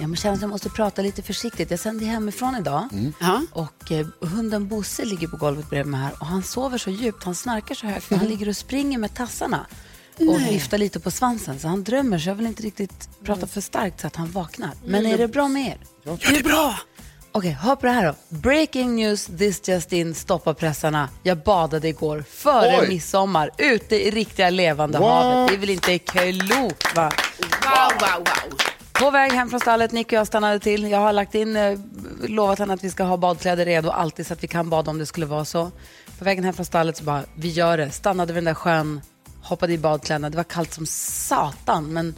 Jag känner att jag måste prata lite försiktigt. Jag sänder hemifrån idag Ja. och eh, hunden Bosse ligger på golvet bredvid mig här och han sover så djupt, han snarkar så högt, han ligger och springer med tassarna och viftar lite på svansen. Så han drömmer, så jag vill inte riktigt prata för starkt så att han vaknar. Men är det bra med er? Det är bra. Okej, hör på det här då. Breaking news, this just in, stoppa pressarna. Jag badade igår, före Oj. midsommar, ute i riktiga levande havet. Det är väl inte klokt va? Wow, wow, wow. På väg hem från stallet, Nick och jag stannade till. Jag har lagt in, eh, lovat henne att vi ska ha badkläder redo alltid så att vi kan bada om det skulle vara så. På vägen hem från stallet så bara, vi gör det. Stannade vid den där sjön, hoppade i badkläderna. Det var kallt som satan men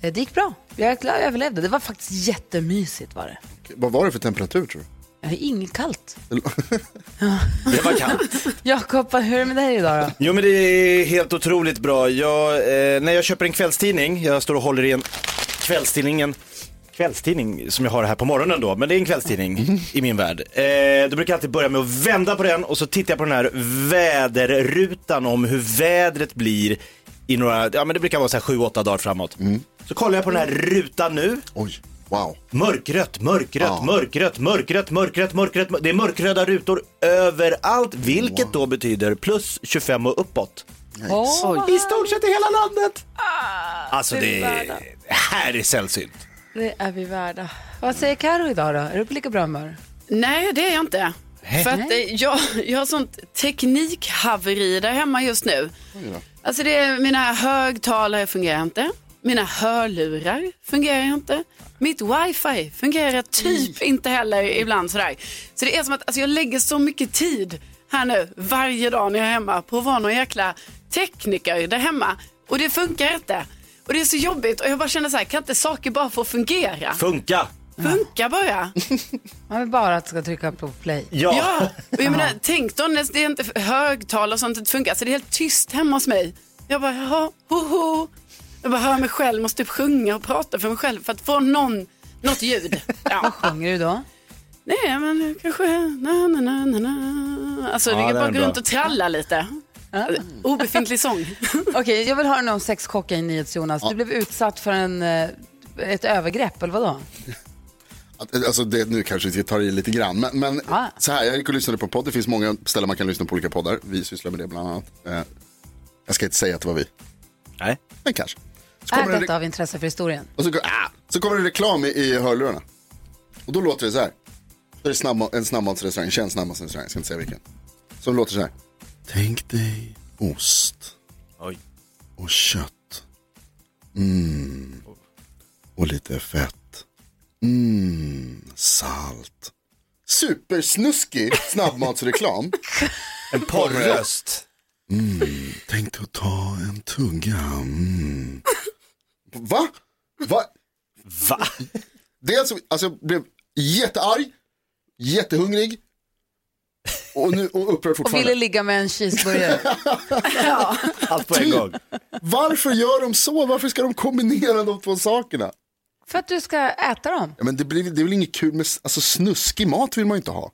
eh, det gick bra. Jag är glad jag överlevde. Det var faktiskt jättemysigt var det. Vad var det för temperatur tror du? Jag har inget kallt. Det var kallt. Jakob, hur är det med dig idag då? Jo men det är helt otroligt bra. Jag, eh, när jag köper en kvällstidning, jag står och håller i en kvällstidningen, kvällstidning som jag har här på morgonen då, men det är en kvällstidning i min värld. Eh, då brukar jag alltid börja med att vända på den och så tittar jag på den här väderrutan om hur vädret blir i några, ja men det brukar vara så här sju, åtta dagar framåt. Så kollar jag på den här rutan nu, Oj, wow. Mörkrött, mörkrött, Ja. mörkrött, mörkrött, mörkrött, mörkrött. Det är mörkröda rutor överallt, vilket då betyder plus 25 och uppåt. I stort sett i hela landet. alltså det är, här är sällsynt. Det är vi värda. Vad säger Karo idag då? Är du på lika bra humör? Nej, det är jag inte. För att eh, jag, jag har sånt teknikhaveri där hemma just nu. Alltså det är, mina högtalare fungerar inte. Mina hörlurar fungerar inte. Mitt wifi fungerar typ inte heller ibland sådär. Så det är som att alltså jag lägger så mycket tid här nu varje dag när jag är hemma på att vara någon jäkla tekniker där hemma. Och det funkar inte. Och det är så jobbigt och jag bara känner så här, kan inte saker bara få fungera? Funka. Funka bara. Man vill bara att ska trycka på play. Ja. Ja, och jag menar, tänk då när det är inte högtalare och sånt det funkar. Så det är helt tyst hemma hos mig. Jag bara, jaha, ho, ho. Jag bara hör mig själv, måste typ sjunga och prata för mig själv för att få någon, något ljud. Ja. Sjunger du då? Nej, men kanske, na, na, na, na, na. Alltså, Ja, det är det är bara gå runt och tralla lite. Obefintlig sång. Okej, jag vill höra nu om sexchocken i NyhetsJonas. Du blev utsatt för en, eh, ett övergrepp, eller vadå? Att- Alltså det, nu kanske vi tar i lite grann, men, men Ah. så här, jag gick och lyssnade på podd. Det finns många ställen man kan lyssna på olika poddar. Vi sysslar med det bland annat. Eh, jag ska inte säga att det var vi, Nej. men kanske. Så Är kommer, det, detta av intresse för historien? och så, ah, så kommer det reklam i, i hörlurarna. Och då låter det så här. Så är det snabb, en snabbmatsrestaurang, en känd snabbmatsrestaurang, jag ska inte säga vilken. Som låter så här. Tänk dig ost Oj. och kött. Mm. Och lite fett. Mm. Salt. Supersnuskig snabbmatsreklam. En porrröst. Tänk dig att ta en tugga. Mm. Va? Va? Va? Det är alltså, alltså jag blev jättearg, jättehungrig och, nu, och upprörd Och fortfarande. ville ligga med en cheeseburgare. Allt på en gång. Varför gör de så? Varför ska de kombinera de två sakerna? för att du ska äta dem. Ja, men det, blir, det är väl inget kul med alltså, snuskig mat vill man ju inte ha.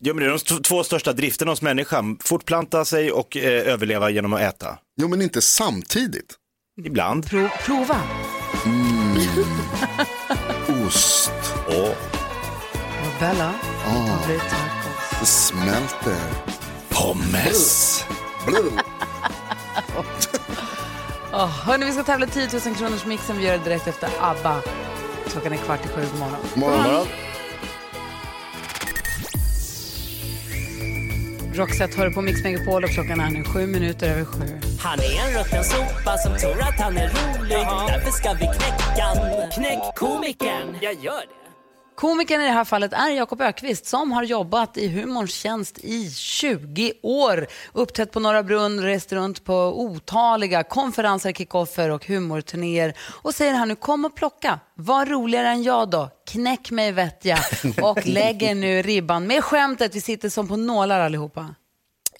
Jo, men det är de två största drifterna hos människan. Fortplanta sig och eh, överleva genom att äta. Jo men inte samtidigt. Ibland. Pro, prova. Ost, Åh. Och Bella, favorittacos. Det smälter. Pommes. Blue. Oh, hörni, vi ska tävla 10 000 kronors mixen. Vi gör det direkt efter ABBA. Klockan är kvart i sju på morgonen. Morgon. Roxette hör på Mix Megapol och klockan är nu sju minuter över sju. Han är en rutten sopa som tror att han är rolig. Därför ska vi knäcka. Knäck komikern. Jag gör det. Komikern i det här fallet är Jakob Ökvist som har jobbat i humorns tjänst i 20 år. Uppträtt på Norra Brunn, rest runt på otaliga konferenser, kickoffer och humorturnéer. Och säger han nu, kom och plocka. Var roligare än jag då. Knäck mig vet jag. Och lägger nu ribban med skämtet. Vi sitter som på nålar allihopa.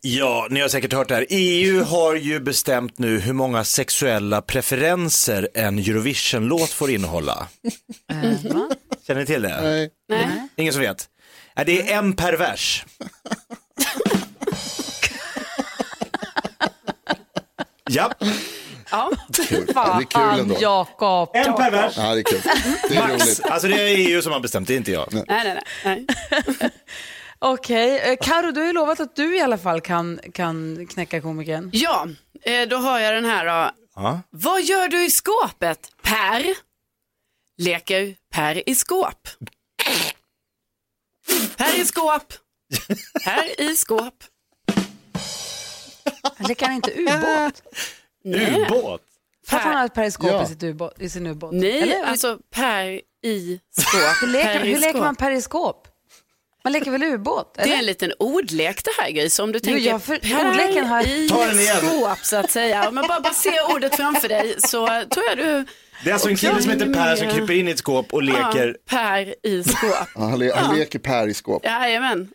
Ja, ni har säkert hört det här. EU har ju bestämt nu hur många sexuella preferenser en Eurovision-låt får innehålla. Känner ni till det? Nej. Nej. Ingen som vet? Nej, det är en per vers. ja, Ja. Kul. Ja, det är kul ändå. Jakob. en per vers. Ja, det är kul. Det är roligt. Alltså det är EU som har bestämt, det är inte jag. Nej, nej, nej. nej. Okej, eh, Karo, du har ju lovat att du i alla fall kan, kan knäcka komikern. Ja, eh, då har jag den här då. Ja. Vad gör du i skåpet? Per leker Per i skåp. Per i skåp. Per i skåp. Leker han inte ubåt? Ubåt. För att han har ett periskop Ja. i, sitt ubåt, i sin ubåt? Nej, Eller? alltså Per i skåp. hur leker, hur leker man periskop? Man leker väl ubåt? Det Eller? är en liten ordlek det här Gry, om du tänker jag för- ordleken har- i Ta den igen. skåp så att säga. Om jag bara, bara ser ordet framför dig så tror jag du Det är alltså en kille som heter Per som kryper in i ett skåp och leker. Ja, Per i skåp. Ja, han, le han leker Per i skåp. Jajamän.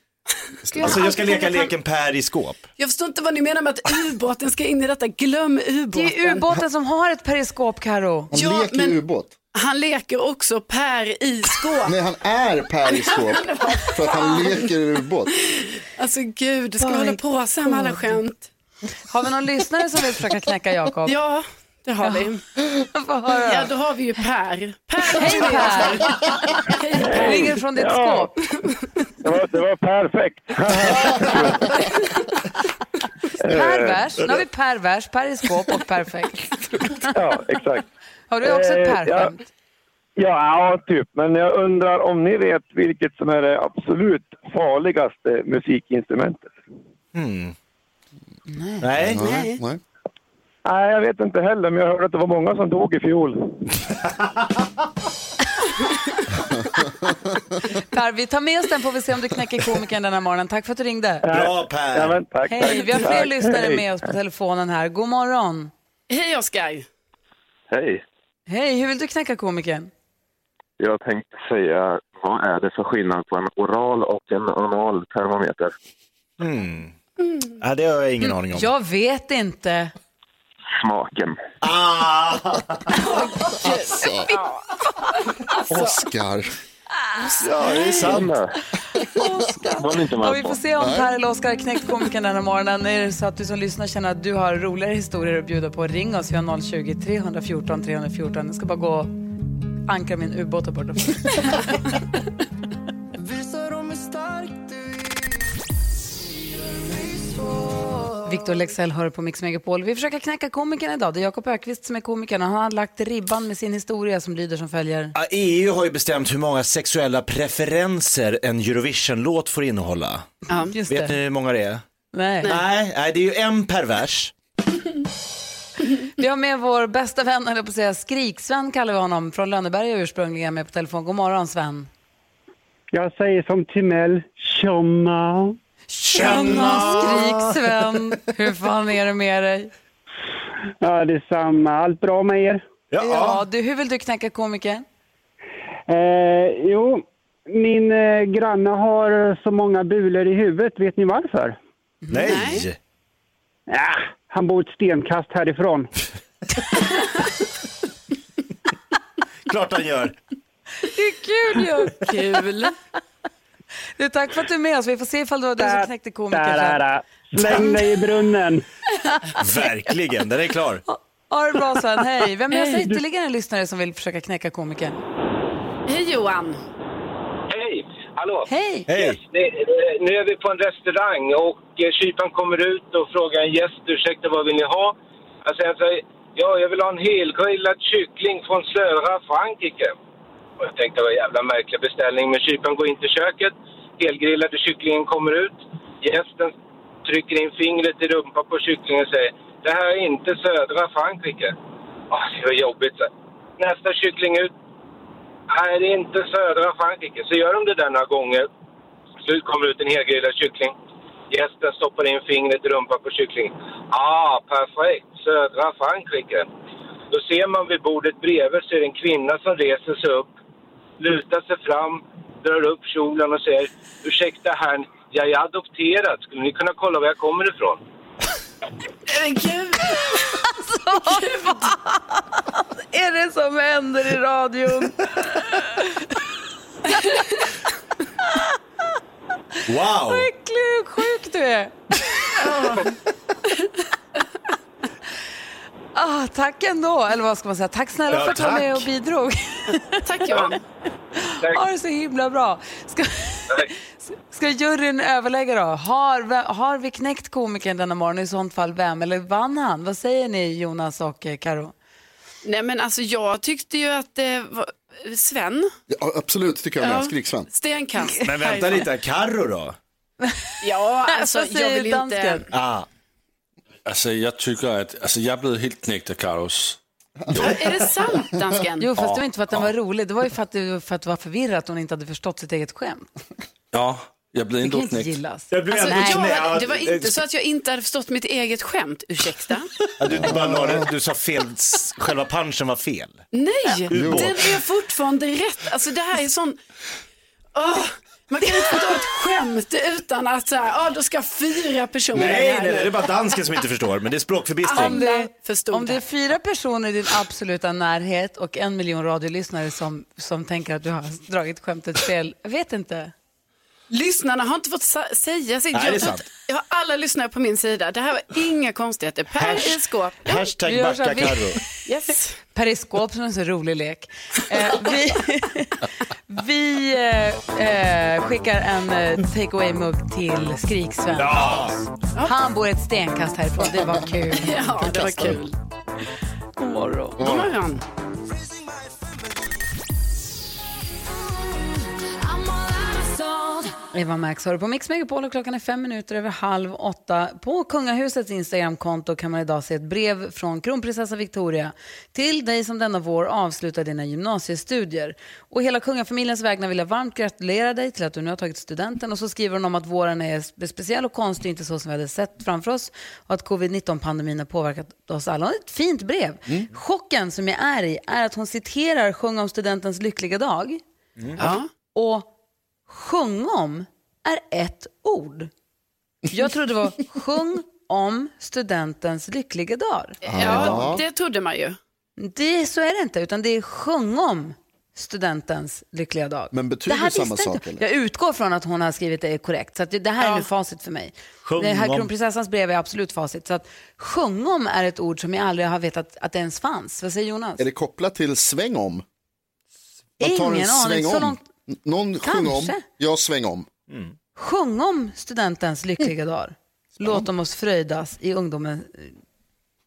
Alltså jag ska leka leken Per i skåp. Jag förstår inte vad ni menar med att ubåten ska in i detta. Glöm Det ubåten. är ju ubåten som har ett periskop, Karo. Han Ja, leker men- ubåt. Han leker också Per i skåp. Nej, han är Per i skåp för att han leker ubåt. Alltså gud, ska By hålla på så här med alla skämt. Har vi någon lyssnare som vill försöka knäcka Jakob? Ja, det har vi. Ja, då har vi ju Per. Per Hej Per! Ringer från ditt skåp. Det var, det var perfekt. Pervers. Nu har vi pervers, per i skåp och perfekt. Ja, exakt. Har du också ett Eh, perskämt? Ja, ja, typ. Men jag undrar om ni vet vilket som är det absolut farligaste musikinstrumentet? Nej. Nej, nej. Nej, jag vet inte heller, men jag hörde att det var många som dog i fjol. Per, vi tar med oss den får vi se om du knäcker komikern den här morgonen. Tack för att du ringde. Bra Ja, Per. men tack, Hej, tack. vi har fler Tack. lyssnare Hej. med oss på telefonen här. God morgon. Hej Oskar. Hej. Hej, hur vill du knäcka komikern? Jag tänkte säga, vad är det för skillnad på en oral och en anal termometer? Ja, det har jag ingen aning om. Jag vet inte. Smaken. Ah! Oskar. Ja, det är sant. Inte Ja, vi får se om Per eller Oskar har knäckt komikern den här morgonen. Är det så att du som lyssnar känner att du har roligare historier att bjuda på, ring oss. Vi har 020-314 314. Jag ska bara gå och ankra min ubåt här borta. Victor Lexell hör på Mix Megapol. Vi försöker knäcka komikern idag. Det är Jakob Ökvist som är komikern och han har lagt ribban med sin historia som lyder som följer. EU har ju bestämt hur många sexuella preferenser en Eurovision-låt får innehålla. Ja. Just Vet det. ni hur många det är? Nej. Nej, nej det är ju en per vers. Vi har med vår bästa vän, eller på att säga Skrik-Sven kallar vi honom, från Lönneberga ursprungligen med på telefon. God morgon Sven. Jag säger som Timell, tjomma. Tjena Skrik-Sven, hur fan är det med dig? Ja, detsamma. Allt bra med er? Ja, du, hur vill du knäcka komikern? Eh, jo, min eh, granne har så många bulor i huvudet. Vet ni varför? Nej. Ja, han bor ett stenkast härifrån. Klart han gör. Det är kul ju! Kul. Du, tack för att du är med oss. Vi får se ifall det var du som knäckte komikern Släng dig i brunnen. Verkligen, den är klar. Ha det bra Sven, hej. Vem är det ytterligare en lyssnare som vill försöka knäcka komikern? Hej Johan. Hej! Hallå! Hej! Hej. Eh, nu är vi på en restaurang och eh, kyparen kommer ut och frågar en gäst, ursäkta vad vill ni ha? Jag säger ja jag vill ha en helgrillad kyckling från södra Frankrike. Och jag tänkte det var en jävla märklig beställning, men kyparen går in till köket, helgrillade kycklingen kommer ut, gästen trycker in fingret i rumpan på kycklingen och säger, det här är inte södra Frankrike. Åh, det var jobbigt. Så. Nästa kyckling ut, Nej, det är inte södra Frankrike. Så gör de det där några gånger. Slut kommer ut en helgrillad kyckling. Gästen stoppar in fingret i rumpan på kycklingen. Ah, perfekt. Södra Frankrike. Då ser man vid bordet bredvid så är det en kvinna som reser sig upp, lutar sig fram, drar upp kjolen och säger Ursäkta herrn, Jag är adopterad. Skulle ni kunna kolla var jag kommer ifrån? Men gud, Är det som händer i radion? Wow! Vad äcklig och sjuk du är. Ah, tack ändå, eller vad ska man säga? Tack snälla Ja, för att du var med och bidrog. tack Johan. Ha det så himla bra. Ska, ska juryn överlägga då? Har, har vi knäckt komikern denna morgon? I sånt fall vem? Eller vann han? Vad säger ni Jonas och eh, Karo? Nej men alltså jag tyckte ju att det var Sven, Ja, absolut, tycker jag med. Skriksvän. stenkast. Men vänta lite, Carro då? Ja, alltså jag vill inte... Ah. Altså, jeg tykker, at altså, jeg er blevet helt knægt af Carlos. Är det sant dansken? Jo, fast det var inte för att den var rolig. Det var ju för att det, för att det var förvirrat att hon inte hade förstått sitt eget skämt. Ja, jeg er blevet Det kan inte gillas. Jag blev Alltså, ändå jag, ja, det var inte så att jag inte hade förstått mitt eget skämt, ursäkta. Ja, Du, du, bara la det- du sa fel, s- själva punchen var fel. Nej, Ubåt. den är fortfarande rätt. Alltså det här är sån... Åh, man kan inte förstå ett skämt utan att så här, ah, då ska fyra personer Nej, här nej, nu. det är bara dansken som inte förstår, men det är språkförbistring. Om det, förstod om det är fyra personer i din absoluta närhet och en miljon radiolyssnare som, som tänker att du har dragit skämtet fel, jag vet inte. Lyssnarna har inte fått sa- säga sitt. Nej, det är jag, sant. jag har alla lyssnare på min sida. Det här var inga konstigheter. Per Hash- i skåp. Hashtag backa Carro. Yes. Periskop som är en så rolig lek. Eh, vi vi eh, eh, skickar en eh, take away-mugg till Skriksven. Ja, Han bor ett stenkast härifrån. Det var kul. Ja, det var kul. God morgon. God morgon. Eva Max har du på Mix Megapol och klockan är fem minuter över halv åtta. På kungahusets Instagramkonto kan man idag se ett brev från kronprinsessa Victoria till dig som denna vår avslutar dina gymnasiestudier. Och hela kungafamiljens vägnar vill jag varmt gratulera dig till att du nu har tagit studenten. Och så skriver hon om att våren är spe- speciell och konstig, inte så som vi hade sett framför oss. Och att covid-19-pandemin har påverkat oss alla. Och ett fint brev. Chocken som jag är i är att hon citerar Sjung om studentens lyckliga dag. Ja. Och sjung om är ett ord. Jag trodde det var sjung om studentens lyckliga dag. ja, det trodde man ju. Det, så är det inte, utan det är sjung om studentens lyckliga dag. Men betyder det här samma sak, inte. eller? Jag utgår från att hon har skrivit det korrekt. Så att det, här är nu facit för mig. Sjung det här om. kronprinsessans brev är absolut facit. Så att sjung om är ett ord som jag aldrig har vetat att det ens fanns. Vad säger Jonas? Är det kopplat till sväng om? Man tar Ingen en aning. sväng Så om. Någon sjunger om, jag sväng om. Sjung om studentens lyckliga dagar. Låt dem oss fröjdas i, ungdomen,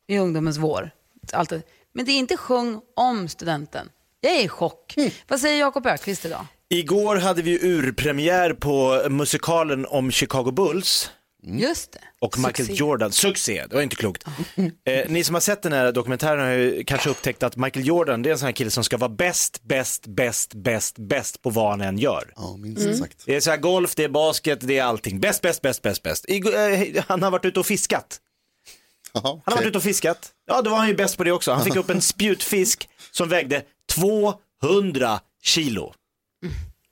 i ungdomens vår. Allt det. Men det är inte sjung om studenten. Jag är i chock. Vad säger Jakob Ökvist idag? Igår hade vi urpremiär på musikalen om Chicago Bulls. Just det. Och Michael Succé. Jordan, succé, det var inte klokt. Eh, ni som har sett den här dokumentären har ju kanske upptäckt att Michael Jordan, det är en sån här kille som ska vara bäst, bäst, bäst, bäst, bäst på vad han än gör. Ja, minst sagt. Det är så här golf, det är basket, det är allting. Bäst, bäst, bäst, bäst, bäst. Igår, eh, han har varit ute och fiskat. Jaha, Han har varit ute och fiskat. Ja, då var han ju bäst på det också. Han fick upp en spjutfisk som vägde 200 kilo.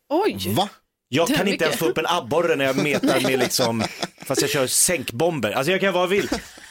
Oj. Va? Jag Det är kan inte mycket. ens få upp en abborre när jag metar med liksom, fast jag kör sänkbomber. Alltså jag kan vad jag vill.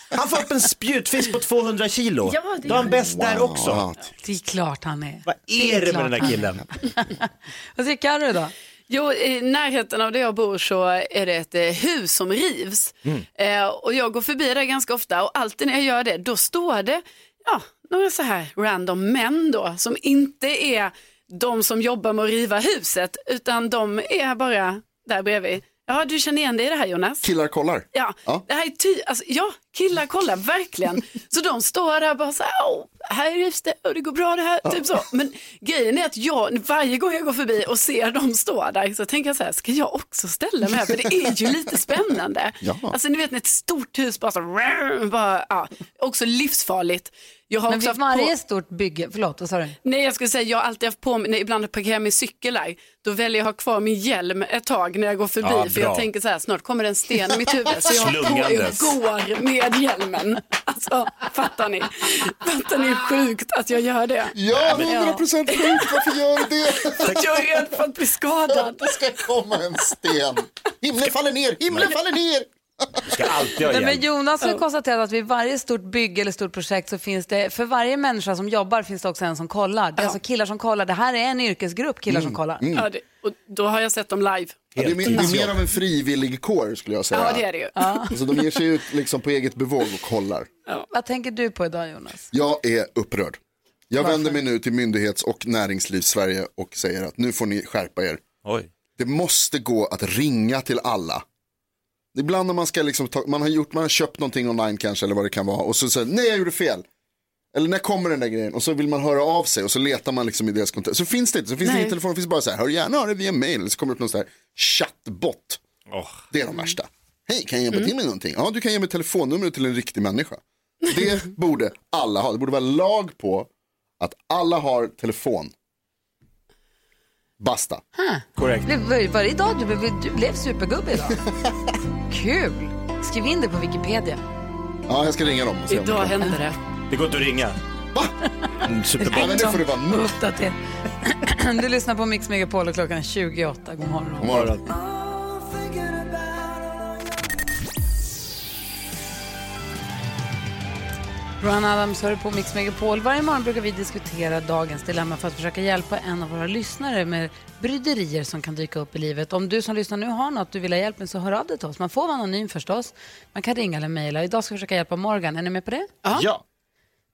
Han får upp en spjutfisk på 200 kilo. Ja, det Då är han bäst där också. Det är klart han är. Vad är det med den där killen? Vad säger Carro då? Jo, i närheten av där jag bor så är det ett eh, hus som rivs. Eh, och jag går förbi där ganska ofta och alltid när jag gör det, då står det ja, några så här random män då som inte är de som jobbar med att riva huset, utan de är bara där bredvid. Ja, du känner igen dig i det här Jonas? Killar kollar. Ja, Ja. det här är ty- alltså, ja, killar kollar verkligen. Så de står där bara så här, "Åh, här rivs det och det går bra det här, typ så. Men grejen är att jag, varje gång jag går förbi och ser dem stå där så tänker jag så här, ska jag också ställa mig här? För det är ju lite spännande. Ja. Alltså ni vet när ett stort hus bara så, bara, ja, också livsfarligt. Jag har Men också vid haft på- varje stort bygge, förlåt vad sa du? Nej, jag skulle säga jag har alltid haft på mig, när ibland parkerar jag min cykel där, då väljer jag att ha kvar min hjälm ett tag när jag går förbi. Ja, för jag tänker så här, snart kommer det en sten i mitt huvud. Så jag på Slungandes. går med hjälmen. Alltså, fattar ni? Fattar ni sjukt att jag gör det? Ja, 100 procent sjukt. Varför gör du det? Jag är rädd för att bli skadad. Det ska komma en sten. Himlen faller ner, himlen faller ner. Du ska alltid ha men. Jonas har konstaterat att vid varje stort bygge eller stort projekt så finns det, för varje människa som jobbar finns det också en som kollar. Det är alltså killar som kollar. Det här är en yrkesgrupp killar Mm. som kollar. Ja, det, och då har jag sett dem live. Ja, det, är, mer- det är mer av en frivillig kår skulle jag säga. Ja, det är det ju. Alltså, de ger sig ut liksom på eget bevåg och kollar. Vad tänker du på idag Jonas? Jag är upprörd. Jag vänder mig nu till myndighets och näringslivs-Sverige och säger att nu får ni skärpa er. Oj. Det måste gå att ringa till alla. Ibland när man ska liksom ta, man har gjort, man har köpt någonting online kanske eller vad det kan vara och så säger nej jag gjorde fel. Eller när kommer den där grejen? Och så vill man höra av sig och så letar man liksom i deras kontakt. Så finns det inte, så finns det Nej. ingen telefon, det finns bara så här, hör gärna av dig via mail. Så kommer det upp någon sån här chattbot. Åh. Det är de värsta. Hej, kan jag hjälpa till med någonting? Ja, du kan ge mig telefonnumret till en riktig människa. Det borde alla ha. Det borde vara lag på att alla har telefon. Basta. Korrekt. Blev- Var det idag du blev, du blev supergubbe idag? Kul! Skriv in det på Wikipedia. Ja, jag ska ringa dem. och se Idag kan. hände det. Det går inte att ringa. Va? Mm, Ja, Superbra. men det får det vara. Uppdater. Du lyssnar på Mix Megapol och klockan är 28. God morgon. God morgon. Brian Adams hör på Mix Megapol. Varje morgon brukar vi diskutera dagens dilemma för att försöka hjälpa en av våra lyssnare med bryderier som kan dyka upp i livet. Om du som lyssnar nu har något du vill ha hjälp med så hör av dig till oss. Man får vara anonym förstås. Man kan ringa eller mejla. Idag ska vi försöka hjälpa Morgan. Är ni med på det? Ja.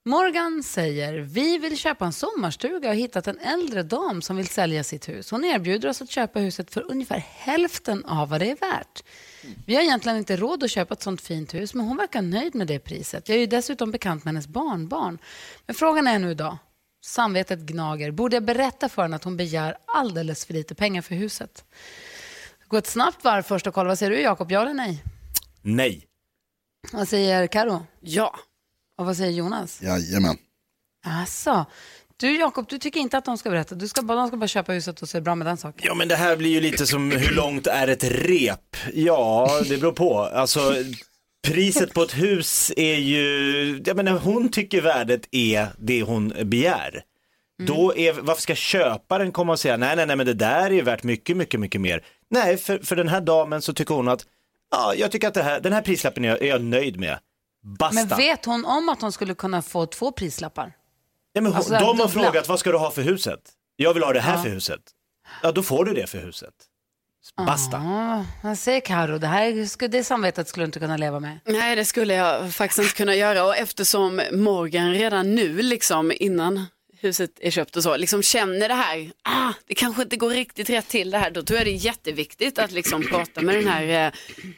Morgan säger, vi vill köpa en sommarstuga och har hittat en äldre dam som vill sälja sitt hus. Hon erbjuder oss att köpa huset för ungefär hälften av vad det är värt. Vi har egentligen inte råd att köpa ett sånt fint hus, men hon verkar nöjd med det priset. Jag är ju dessutom bekant med hennes barnbarn. Men frågan är nu idag, samvetet gnager, borde jag berätta för henne att hon begär alldeles för lite pengar för huset? Gå ett snabbt varv först och kolla, vad säger du Jakob, ja eller nej? Nej. Vad säger Karo? Ja. Och vad säger Jonas? Jajamän. Alltså, du Jakob, du tycker inte att de ska berätta. Du ska bara, de ska bara köpa huset och så är det bra med den saken. Ja men det här blir ju lite som hur långt är ett rep? Ja, det beror på. Alltså priset på ett hus är ju, jag menar hon tycker värdet är det hon begär. Då är, varför ska köparen komma och säga nej, nej, nej, men det där är ju värt mycket, mycket, mycket mer. Nej, för, för den här damen så tycker hon att, ja, jag tycker att det här, den här prislappen är jag, är jag nöjd med. Basta. Men vet hon om att hon skulle kunna få två prislappar? Ja, men hon, Alltså, de har dubbla. frågat vad ska du ha för huset? Jag vill ha det här Ja. för huset. Ja, då får du det för huset. Basta. Ja, vad säger Karo? Det här skulle, det samvetet skulle du inte kunna leva med. Nej, det skulle jag faktiskt inte kunna göra. Och eftersom Morgan redan nu, liksom innan huset är köpt och så, liksom känner det här, ah, det kanske inte går riktigt rätt till det här, då tror jag det är jätteviktigt att liksom prata med den här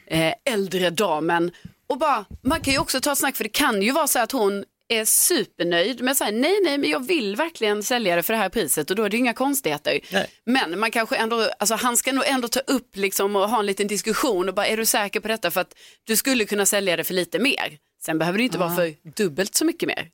eh, eh, äldre damen. Och bara, man kan ju också ta ett snack, för det kan ju vara så att hon är supernöjd med så här, nej, nej, men jag vill verkligen sälja det för det här priset och då är det inga konstigheter. Nej. Men man kanske ändå, alltså han ska nog ändå ta upp liksom och ha en liten diskussion och bara, är du säker på detta? För att du skulle kunna sälja det för lite mer. Sen behöver det inte vara för dubbelt så mycket mer.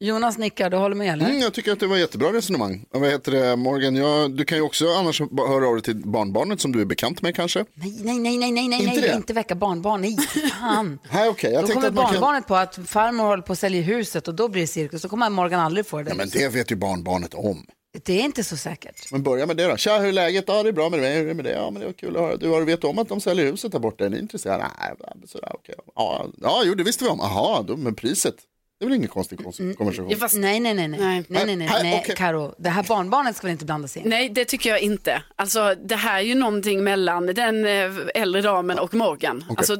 Jonas nickar, du håller med eller? Mm, jag tycker att det var jättebra resonemang. Vad heter det, Morgan, ja, du kan ju också annars höra av dig till barnbarnet som du är bekant med kanske. Nej, nej, nej, nej, nej, nej, Inte nej, inte väcka barnbarn, nej, fan. Nej, okej, jag Då kommer att man kan... barnbarnet på att farmor håller på att sälja huset och då blir det cirkus. Då kommer Morgan aldrig få det. Ja, men det vet ju barnbarnet om. Det är inte så säkert. Men börja med det då. Tja, hur är läget? Ja, det är bra med dig. Hur är det med det? Ja, men det var kul att höra. Du har vet om att de säljer huset där borta. Är ni intresserade? Nej, sådär, okej. Ja, ja, jo, det visste vi om. Jaha, då, men priset. Det är väl ingen konstig kons- konversation. Ja, fast, Nej, nej, nej, nej, nej, nej, nej, nej, Nej, nej. okej. Karo, det här barnbarnet ska väl inte blandas in? nej, det tycker jag inte. Alltså det här är ju någonting mellan den eh, äldre damen och Morgan. Alltså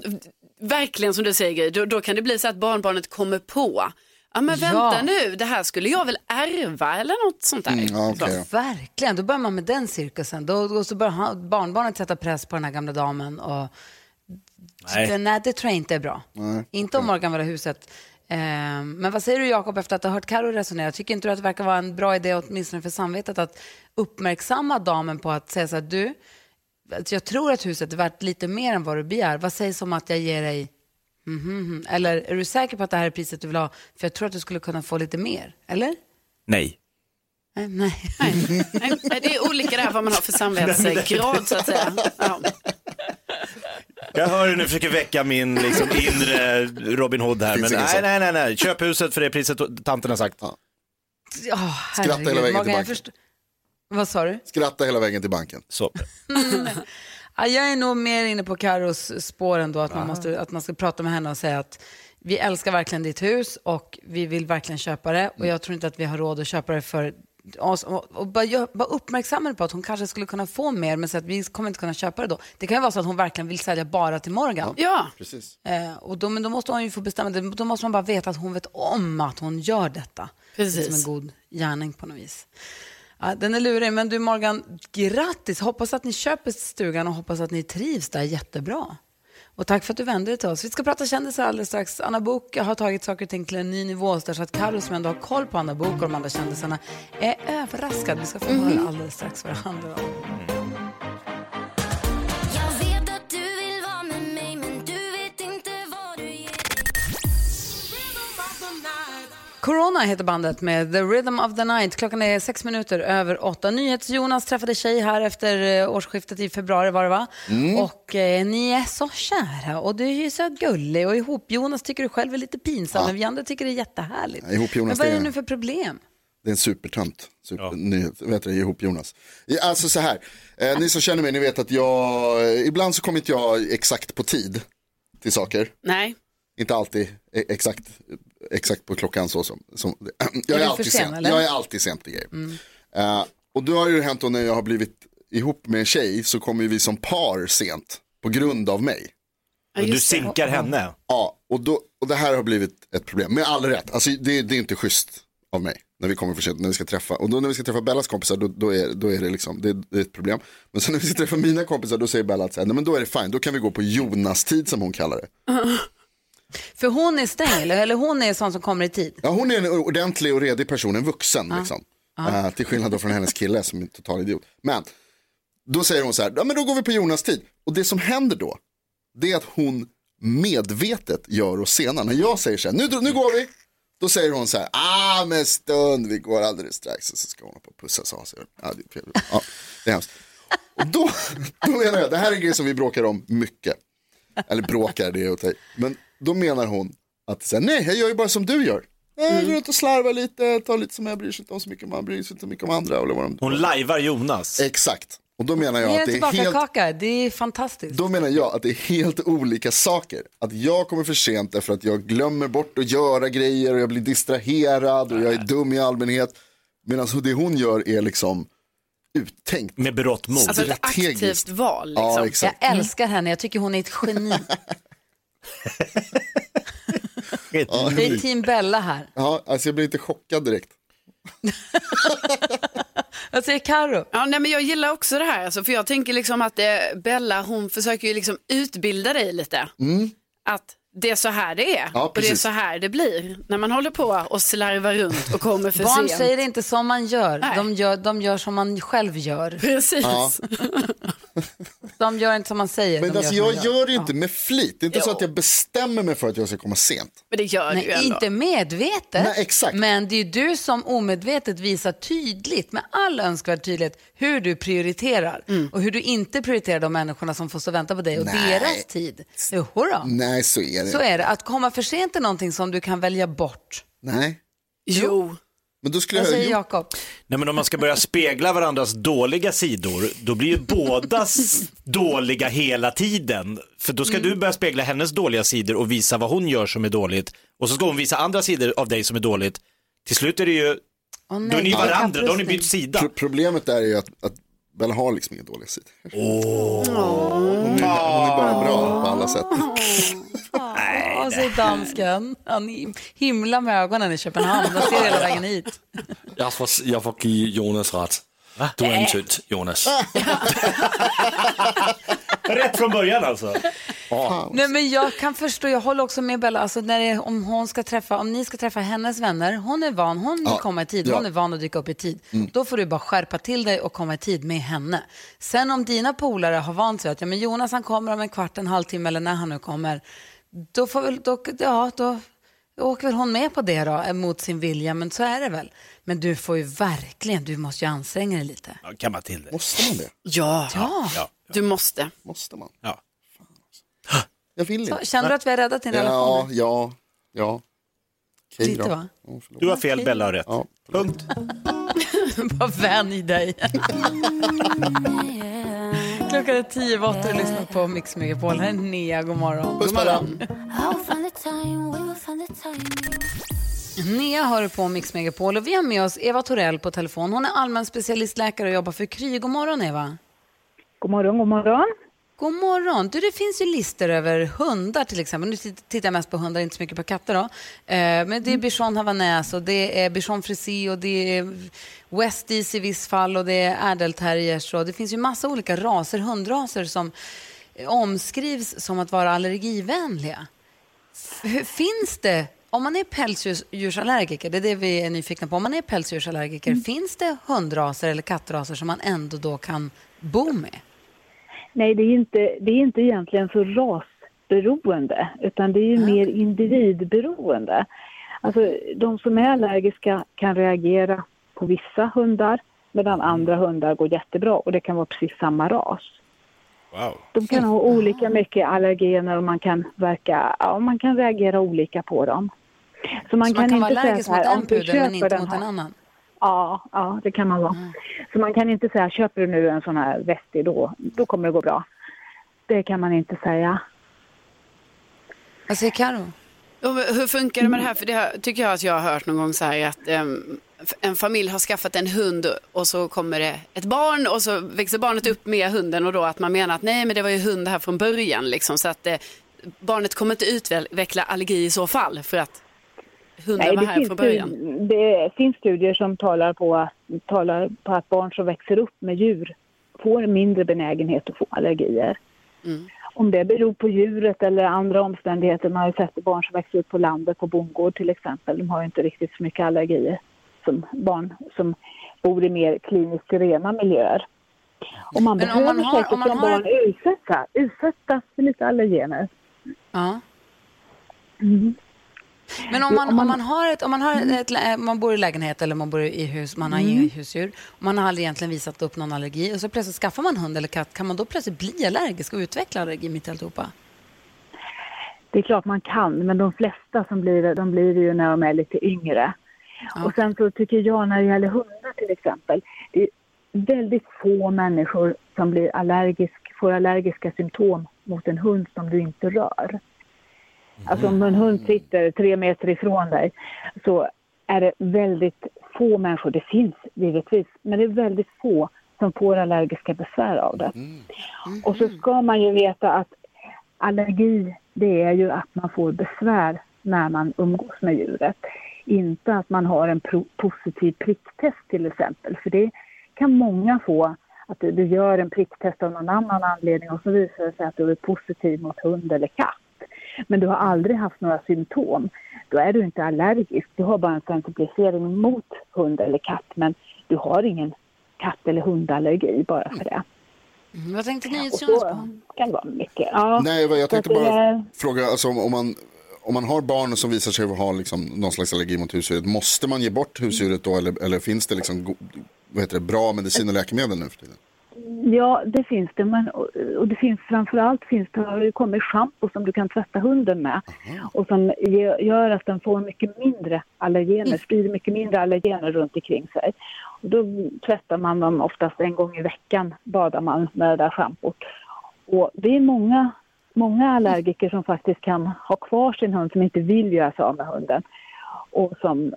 verkligen som du säger, då, då kan det bli så att barnbarnet kommer på. Ja men Ja. vänta nu, det här skulle jag väl ärva eller något sånt där. Mm, ja, okej, ja. Verkligen, då börjar man med den cirkusen. Då, då så börjar han- barnbarnet sätta press på den här gamla damen. Och... Nej. Nej. det tror jag inte är bra. Inte om Morgan vill ha huset. Eh, men vad säger du Jakob efter att ha hört Karo resonera? Tycker inte du att det verkar vara en bra idé, åtminstone för samvetet, att uppmärksamma damen på att säga så här, du, att jag tror att huset är värt lite mer än vad du begär. Vad sägs om att jag ger dig mhm, mhm. Eller är du säker på att det här är priset du vill ha? För jag tror att du skulle kunna få lite mer. Eller? Nej. Nej. nej. Nej, nej, det är olika det här vad man har för samvetsgrad så att säga. Ja. Jag hör hur du försöker väcka min liksom, inre Robin Hood här. Finns Men ingen nej, sån. nej, nej, nej. Köp huset för det priset tanten har sagt. Ja, Skratta hela vägen till banken. Vad sa du? Skratta hela vägen till banken. Så. Ja, jag är nog mer inne på Karos spår ändå, att man, måste, att man ska prata med henne och säga att vi älskar verkligen ditt hus och vi vill verkligen köpa det och jag tror inte att vi har råd att köpa det för oss. Och, bara, bara uppmärksamma på att hon kanske skulle kunna få mer men så att vi kommer inte kunna köpa det då. Det kan ju vara så att hon verkligen vill sälja bara till Morgan. Ja, Precis. Eh, och då, men då måste hon ju få bestämma det. Då måste man bara veta att hon vet om att hon gör detta. Precis. Som en god gärning på något vis. Ja, den är lurig, men du Morgan, grattis! Hoppas att ni köper stugan och hoppas att ni trivs där jättebra. Och tack för att du vände dig till oss. Vi ska prata kändisar alldeles strax. Anna Bok har tagit saker och ting till en ny nivå så att Carro som ändå har koll på Anna Bok och de andra kändisarna är överraskad. Vi ska få höra alldeles strax vad det handlar om. Corona heter bandet med The Rhythm of the Night. Klockan är sex minuter över åtta. NyhetsJonas träffade tjej här efter eh, årsskiftet i februari var det va? Och eh, ni är så kära och du är ju så gullig och ihop Jonas tycker du själv är lite pinsam men vi andra tycker det är jättehärligt. Ja, ihop Jonas, men vad är det nu för problem? Det är en supertönt. Super, nyhet, vet du, ihop Jonas. Ja, Alltså så här, eh, ni som känner mig, ni vet att jag, eh, ibland så kommer inte jag exakt på tid till saker. nej. Inte alltid eh, exakt, exakt på klockan så som, som jag är, för alltid sen, sent. eller? Jag är alltid sent i grejer. Eh, och då har ju hänt då när jag har blivit ihop med en tjej så kommer vi som par sent på grund av mig. Ja, du det. sinkar henne. Ja, och, då, och det här har blivit ett problem. Med all rätt, alltså det, det är inte schysst av mig när vi kommer för sent, när vi ska träffa. Och då när vi ska träffa Bellas kompisar, då, då, är, då är det liksom, det, det är ett problem. Men sen när vi ska träffa mina kompisar, då säger Bella att så här, nej men då är det fine, då kan vi gå på Jonas-tid som hon kallar det. För hon är sträng eller, eller hon är sån som kommer i tid? Ja, hon är en ordentlig och redig person, en vuxen liksom. Eh, till skillnad då från hennes kille som är en total idiot. Men då säger hon så här, ja men då går vi på Jonas tid. Och det som händer då, det är att hon medvetet gör oss sena. När jag säger så här, nu, nu går vi. Då säger hon så här, ah men stund, vi går alldeles strax. Och så ska hon på och pussa så. så ja, det, ja, det är hemskt. Och då, då menar jag, det här är en grej som vi bråkar om mycket. Eller bråkar, det är i. Men då menar hon att så här, nej, jag gör ju bara som du gör. Jag går runt och slarvar lite, tar lite som jag bryr sig inte om så mycket, man bryr sig inte så mycket om andra. Eller vad de... Hon lajvar Jonas. Exakt. Och då menar jag att det är helt tillbaka-kaka, det är fantastiskt. då menar jag att det är helt olika saker. Att jag kommer för sent därför att jag glömmer bort att göra grejer och jag blir distraherad och jag är dum i allmänhet. Medan det hon gör är liksom uttänkt. Med berått mod. Alltså ett strategiskt. aktivt val. Liksom. Ja, Jag älskar henne, jag tycker hon är ett geni. Det är team Bella här. Ja, alltså jag blir inte chockad direkt. Vad säger Karo? Ja, nej, men jag gillar också det här, alltså, för jag tänker liksom att eh, Bella hon försöker ju liksom utbilda dig lite. Att det är så här det är Mm. Ja, och det är så här det blir när man håller på och slarvar runt och kommer för Barn sent. säger inte som man gör. Nej. De, gör, de gör som man själv gör. Precis. Ja. De gör inte som man säger. Men alltså gör jag gör det inte med flit. Det är inte så Jo. att jag bestämmer mig för att jag ska komma sent. Men det gör du Nej, ändå. inte medvetet. Nej, exakt. Men det är du som omedvetet visar tydligt, med all önskvärd tydlighet, hur du prioriterar. Och hur du inte prioriterar de människorna som får stå och vänta på dig och Nej. deras tid. Jo, då. Nej, så är det. Så är det. Att komma för sent är någonting som du kan välja bort. Nej, Jo. men då skulle jag... säger Jakob? Nej men om man ska börja spegla varandras dåliga sidor, då blir ju bådas dåliga hela tiden. För då ska Mm. du börja spegla hennes dåliga sidor och visa vad hon gör som är dåligt. Och så ska hon visa andra sidor av dig som är dåligt. Till slut är det ju, Åh, nej, då är ni varandra, då har ni bytt sida. pro- problemet där är ju att, att Bella har liksom inga dåliga sidor. Hon, är, hon är bara bra på alla sätt. Vad säger dansken? Han him- himlar med ögonen i Köpenhamn. De ser hela vägen hit. Jag får, jag får ge Jonas rätt. Du är en tönt, Jonas. Rätt från början alltså. Nej, men jag kan förstå, jag håller också med Bella, alltså när det, om, hon ska träffa, om ni ska träffa hennes vänner, hon är van, hon vill Ja, komma i tid, ja. hon är van att dyka upp i tid. Då får du bara skärpa till dig och komma i tid med henne. Sen om dina polare har vant sig att ja, men Jonas han kommer om en kvart, en halvtimme eller när han nu kommer, då får väl, då, ja, då åker väl hon med på det då, mot sin vilja, men så är det väl. Men du får ju verkligen, du måste ju anstränga dig lite. Ja, kan man till det. Måste man det? Ja. Ja, Ja. du måste. Måste man? Ja. Jag vill så, inte. känner du att vi har räddat din relation? Ja, ja, ja. Lite då. va? Ja, förlåt. Du har fel, Bella har rätt. Ja. Punkt. Bara vän i dig. Klockan är tio över åtta och du lyssnar på Mix Megapol. Här är Nea, god morgon. Puss på. Nea hör på Mix Megapol och vi har med oss Eva Torell på telefon. Hon är allmän specialistläkare och jobbar för Kry. God morgon Eva. God morgon, god morgon. God morgon. Du, det finns ju listor över hundar till exempel. Nu tit- tittar jag mest på hundar, inte så mycket på katter då. Eh, men det är bichon havanäs och det är bichon frisé och det är westies i viss fall och det är ädelterriers det finns ju massa olika raser, hundraser som omskrivs som att vara allergivänliga. Finns det, om man är pälsdjursallergiker, det är det vi är nyfikna på, om man är pälsdjursallergiker, finns det hundraser eller kattraser som man ändå då kan bo med? Nej, det är inte, det är inte egentligen så rasberoende, utan det är ju mer individberoende. Alltså, de som är allergiska kan reagera på vissa hundar, medan andra hundar går jättebra och det kan vara precis samma ras. Wow. De kan ha olika mycket allergener och man kan, verka, ja, man kan reagera olika på dem. Så man kan, inte vara allergisk så mot en pudel men inte mot en annan? Ja, ja, det kan man vara. Så man kan inte säga, köper du nu en sån här vestig då, då kommer det gå bra. Det kan man inte säga. Vad säger Karo? Och Hur funkar det med det här? För det här tycker jag att jag har hört någon gång så här att em, en familj har skaffat en hund och så kommer det ett barn och så växer barnet upp med hunden och då att man menar att nej men det var ju hund här från början liksom så att eh, barnet kommer inte utveckla allergi i så fall för att hunden Nej, var det här finns, från början. det finns studier som talar på, talar på att barn som växer upp med djur får mindre benägenhet att få allergier. Mm. Om det beror på djuret eller andra omständigheter, man har ju sett barn som växer upp på landet, på bondgård till exempel, de har ju inte riktigt så mycket allergier som barn som bor i mer kliniskt rena miljöer. Och man Men om behöver man har- säkert om man som har barn utsätta, utsättas för lite allergener. Ja. Mm. Men om man, om man- har ett, om man, har ett, lä- man bor i lägenhet eller man bor i hus, man har Mm. husdjur, man har aldrig egentligen visat upp någon allergi och så plötsligt skaffar man hund eller katt, kan man då plötsligt bli allergisk och utveckla allergi mitt i alltihopa? Det är klart man kan, men de flesta som blir det, de blir det ju när de är lite yngre. Och sen så tycker jag när det gäller hundar till exempel, det är väldigt få människor som blir allergisk, får allergiska symptom mot en hund som du inte rör. Alltså om en hund sitter tre meter ifrån dig så är det väldigt få människor, det finns givetvis, men det är väldigt få som får allergiska besvär av det. Och så ska man ju veta att allergi, det är ju att man får besvär när man umgås med djuret. Inte att man har en positiv pricktest till exempel, för det kan många få. Att du, du gör en pricktest av någon annan anledning och så visar det sig att du är positiv mot hund eller katt. Men du har aldrig haft några symptom. Då är du inte allergisk. Du har bara en sensibilisering mot hund eller katt, men du har ingen katt eller hundallergi bara för det. Mm, vad tänkte ni Och så kan det vara mycket. Ja, Nej, jag tänkte bara är- fråga, alltså, om, man, om man har barn som visar sig ha liksom, någon slags allergi mot husdjuret, måste man ge bort husdjuret då eller, eller finns det liksom, vad heter det, bra medicin och läkemedel nu för tiden? Ja, det finns det. Men, och, det finns framförallt finns det, har det kommit schampo som du kan tvätta hunden med. Och som gör att den får mycket mindre allergener, sprider mycket mindre allergener runt omkring sig. Och då tvättar man dem oftast en gång i veckan, badar man med det där schampot. Och det är många, många allergiker som faktiskt kan ha kvar sin hund som inte vill göra sig av med hunden. Och som,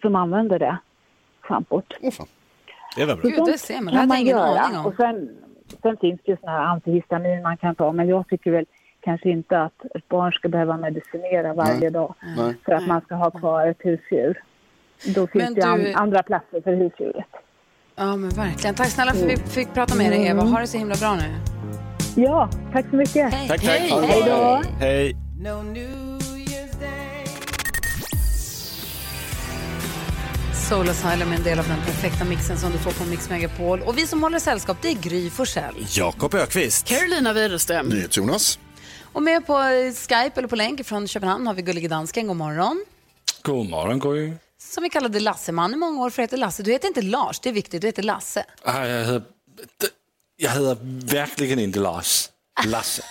som använder det schampot. Det var bra. Gud, det ser man. Det hade jag ingen göra. aning om. Och sen, sen finns det ju såna här antihistamin man kan ta, men jag tycker väl kanske inte att ett barn ska behöva medicinera varje Nej. dag Nej. för att man ska ha kvar ett husdjur. Då finns Men det an- du- andra platser för husdjuret. Ja, men verkligen. Tack snälla för att vi fick prata med dig, Eva. Ha det så himla bra nu. Ja, tack så mycket. Hej. Tack, tack. Hej. Hej då. Hej. Soul Asylum är en del av den perfekta mixen som du får på Mix Megapol. Och vi som håller sällskap, det är Gry Forssell. Jakob Ökvist. Carolina Widerström. Jonas. Och med på eh, Skype eller på länk från Köpenhamn har vi Gullige Dansken. God morgon. God morgon, Gry. Som vi kallade Lasseman i många år för att heta Lasse. Du heter inte Lars, det är viktigt. Du heter Lasse. Ah, jag, heter, jag heter verkligen inte Lars. Lasse.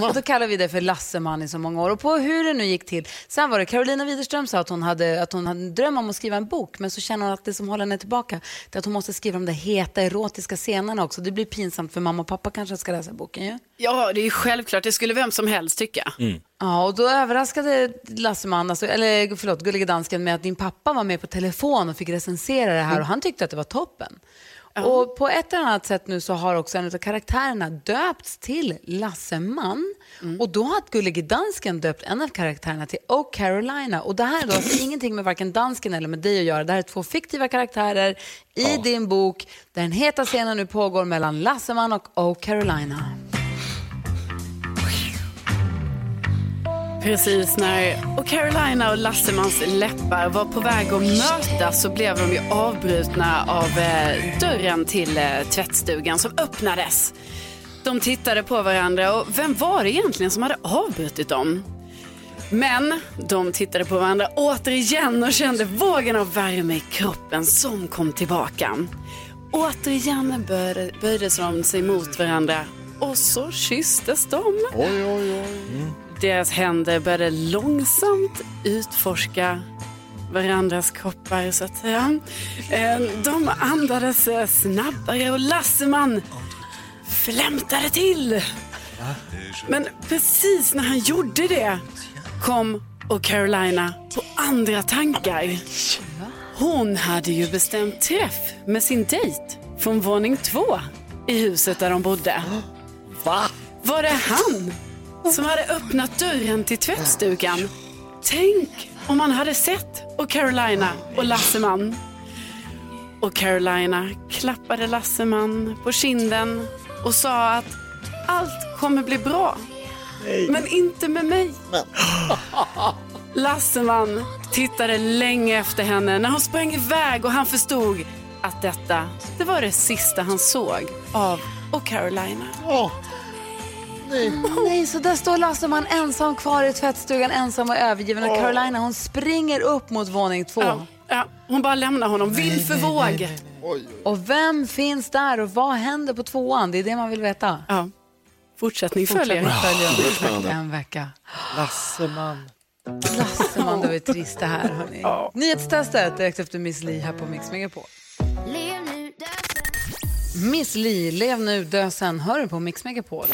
Och då kallar vi det för Lasseman i så många år. Och på hur det nu gick till. Sen var det Carolina Widerström sa att hon hade, att hon hade en dröm om att skriva en bok. Men så känner hon att det som håller henne tillbaka det är att hon måste skriva de där heta erotiska scenerna också. Det blir pinsamt för mamma och pappa kanske ska läsa boken ju. Ja, det är ju självklart. Det skulle vem som helst tycka. Ja, och då överraskade Lasseman, alltså, eller förlåt, Gullige Dansken med att din pappa var med på telefon och fick recensera det här och han tyckte att det var toppen. Och på ett eller annat sätt nu så har också en av karaktärerna döpts till Lasseman. Och då har Gullige Dansken döpt en av karaktärerna till O Carolina. Och det här då har ingenting med varken dansken eller med dig att göra. Det här är två fiktiva karaktärer i din bok den heta scenen nu pågår mellan Lasseman och O Carolina. Precis när och Carolina och Lassemans läppar var på väg att mötas så blev de ju avbrutna av eh, dörren till eh, tvättstugan som öppnades. De tittade på varandra och vem var det egentligen som hade avbrutit dem? Men de tittade på varandra återigen och kände vågen av värme i kroppen som kom tillbaka. Återigen böjde, de sig mot varandra och så kysstes de. Oj, oj, oj. Mm. Deras händer började långsamt utforska varandras kroppar så att säga. Eh, De andades eh, snabbare och Lasseman flämtade till. Men precis när han gjorde det kom och Carolina på andra tankar. Hon hade ju bestämt träff med sin dejt från våning två i huset där de bodde. Va? Var det han som hade öppnat dörren till tvättstugan? Tänk om han hade sett och Carolina och Lasseman. Och Carolina klappade Lasseman på kinden och sa att allt kommer bli bra. Men inte med mig. Lasseman tittade länge efter henne när hon sprang iväg och han förstod att detta, det var det sista han såg av och Carolina. Nej, så där står Lasseman ensam kvar i tvättstugan, ensam och övergiven. Och Carolina hon springer upp mot våning två. Ja, ja, hon bara lämnar honom vind för våg. Och vem finns där och vad händer på tvåan? Det är det man vill veta. Ja. Fortsättning Fortsättning följer. följer om spännande. en vecka. Lasseman. Lasseman, det var trist det här. Hörni. Nyhetstestet direkt efter Miss Li här på Mix Megapol. Miss Li, lev nu, dö sen. Hör du på Mix Megapol.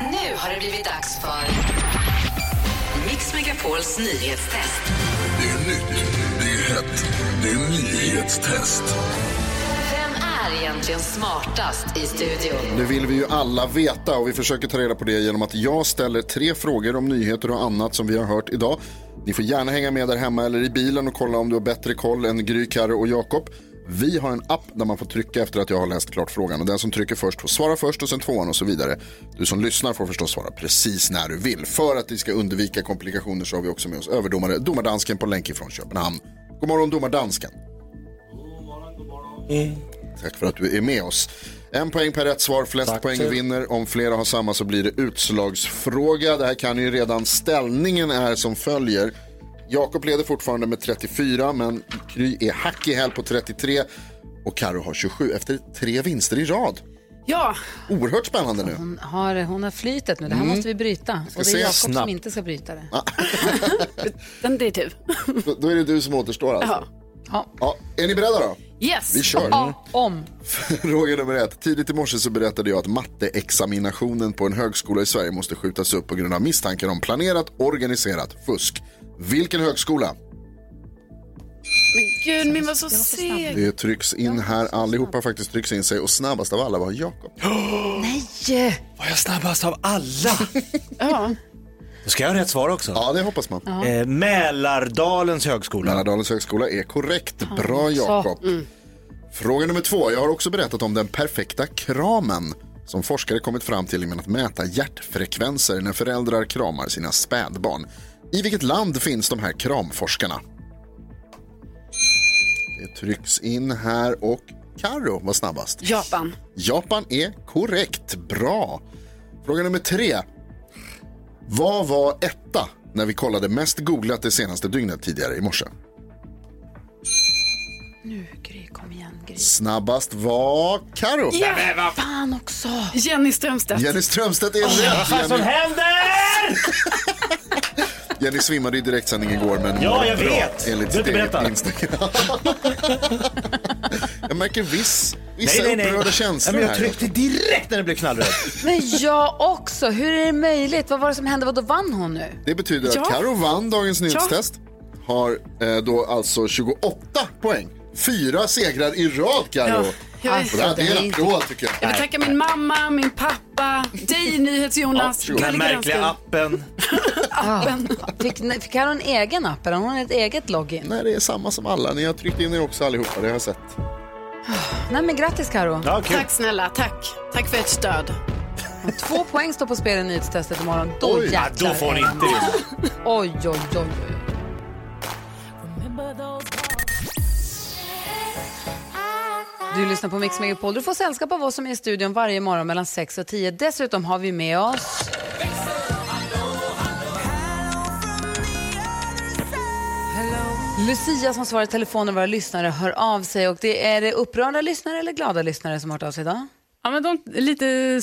Nu har det blivit dags för Mix Megapols nyhetstest. Det är nytt, det är hett, det är nyhetstest. Vem är egentligen smartast i studion? Det vill vi ju alla veta och vi försöker ta reda på det genom att jag ställer tre frågor om nyheter och annat som vi har hört idag. Ni får gärna hänga med där hemma eller i bilen och kolla om du har bättre koll än Gry, Karro och Jakob. Vi har en app där man får trycka efter att jag har läst klart frågan och den som trycker först får svara först och sen tvåan och så vidare. Du som lyssnar får förstås svara precis när du vill. För att vi ska undvika komplikationer så har vi också med oss överdomare, domardansken på länk från Köpenhamn. God morgon domardansken. Tack för att du är med oss. En poäng per rätt svar, flest poäng vinner. Om flera har samma så blir det utslagsfråga. Det här kan ju redan ställningen är som följer. Jakob leder fortfarande med 34 men Kry är hack i häl på 33 och Karo har 27 efter tre vinster i rad. Ja, Oerhört spännande nu. Hon har, hon har flytet nu, det här Mm. måste vi bryta. Ska Och det se är Jakob snabbt. som inte ska bryta det. den det är du. Då, då är det du som återstår alltså. Ja. Ja, är ni beredda då? Yes. Vi kör. Ja, om. Fråga nummer ett. Tidigt i morse så berättade jag att matteexaminationen på en högskola i Sverige måste skjutas upp på grund av misstankar om planerat organiserat fusk. Vilken högskola? Men gud, min var så seg. Det trycks in här. Allihopa faktiskt trycks in sig och snabbast av alla var Jakob. Nej! Var jag snabbast av alla? Ja. Då ska jag ha rätt svar också. Ja, det hoppas man. Eh, Mälardalens högskola. Mälardalens högskola är korrekt. Bra. Jakob. Fråga nummer två. Jag har också berättat om den perfekta kramen som forskare kommit fram till genom att mäta hjärtfrekvenser när föräldrar kramar sina spädbarn. I vilket land finns de här kramforskarna? Det trycks in här och Karo var snabbast. Japan. Japan är korrekt. Bra. Fråga nummer tre. Vad var etta när vi kollade mest googlat det senaste dygnet tidigare i morse? Nu Gry, kom igen Gry. Snabbast var Karo. Ja, fan också. Jenny Strömstedt. Jenny Strömstedt är rätt. vad fan som Jenny- händer? Jenny svimmade i direktsändning igår men Ja, jag bra, vet. Enligt Du eget berätta. Instagram. jag märker viss, vissa Nej, nej, nej. upprörda Ja, känslor men jag här. tryckte direkt när det blev knallröd. Men jag också. Hur är det möjligt? Vad var det som hände? Vadå vann hon nu? Det betyder Ja. att Karo vann dagens Ja. nyhetstest. Har eh, då alltså 28 poäng. Fyra segrar i rad Karo. Ja, jag vet. Och det här det är en applåd tycker jag. Jag vill tacka min mamma, min pappa, dig NyhetsJonas. Den här märkliga appen. appen. Fick, fick Karo en egen app eller har hon ett eget login? Nej, det är samma som alla. Ni har tryckt in er också allihopa, det har jag sett. Nej men grattis Karo. Tack snälla, tack. Tack för ert stöd. Två poäng står på spel i nyhetstestet imorgon. Då Oj. jäklar. Ja, då får ni inte vinna. Oj, oj, oj. Du lyssnar på Mix Megapol. Du får sällskap av oss som är i studion varje morgon mellan 6 och 10. Dessutom har vi med oss... Lucia som svarar i telefon när våra lyssnare hör av sig. Och det är det upprörda lyssnare eller glada lyssnare som har hört av sig idag? Ja, men de lite,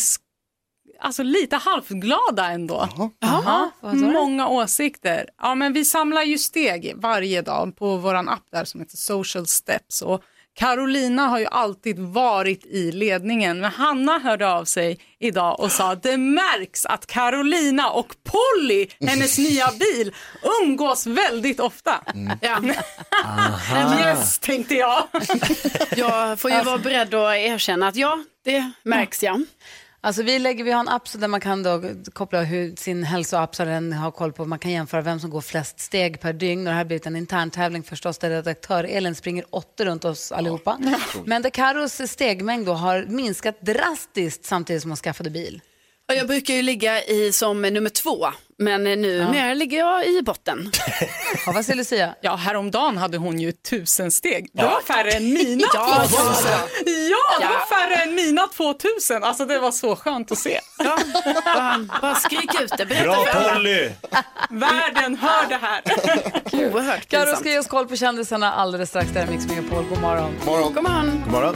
alltså lite halvglada ändå. Jaha, du? Många åsikter. Ja, men vi samlar ju steg varje dag på vår app där som heter Social Steps. Och Carolina har ju alltid varit i ledningen, men Hanna hörde av sig idag och sa det märks att Carolina och Polly, hennes nya bil, umgås väldigt ofta. Ja. yes, tänkte jag. Jag får ju vara beredd att erkänna att ja, det märks ja. Alltså vi, lägger, vi har en app där man kan då koppla hur sin hälsoapp så den har koll på, man kan jämföra vem som går flest steg per dygn och det här har blivit en intern tävling förstås där redaktör Elin springer åtta runt oss allihopa. Men där Karos stegmängd då har minskat drastiskt samtidigt som hon skaffade bil. Och jag brukar ju ligga i som nummer två, men nu mer ligger jag i botten. Ja, vad säger Lucia? Ja, häromdagen hade hon ju tusen steg. Det Ja. var färre än mina Ja, 2000. vad bra. Ja, det Ja. var färre än mina 2000. Alltså det var så skönt att se. Ja, bara, bara skrik ut det. Berätta Bra. Polly! Världen hör det här. Oerhört pinsamt. ska ge oss koll på kändisarna alldeles strax. Där är Mix Megapol. God morgon. morgon. God morgon. God morgon.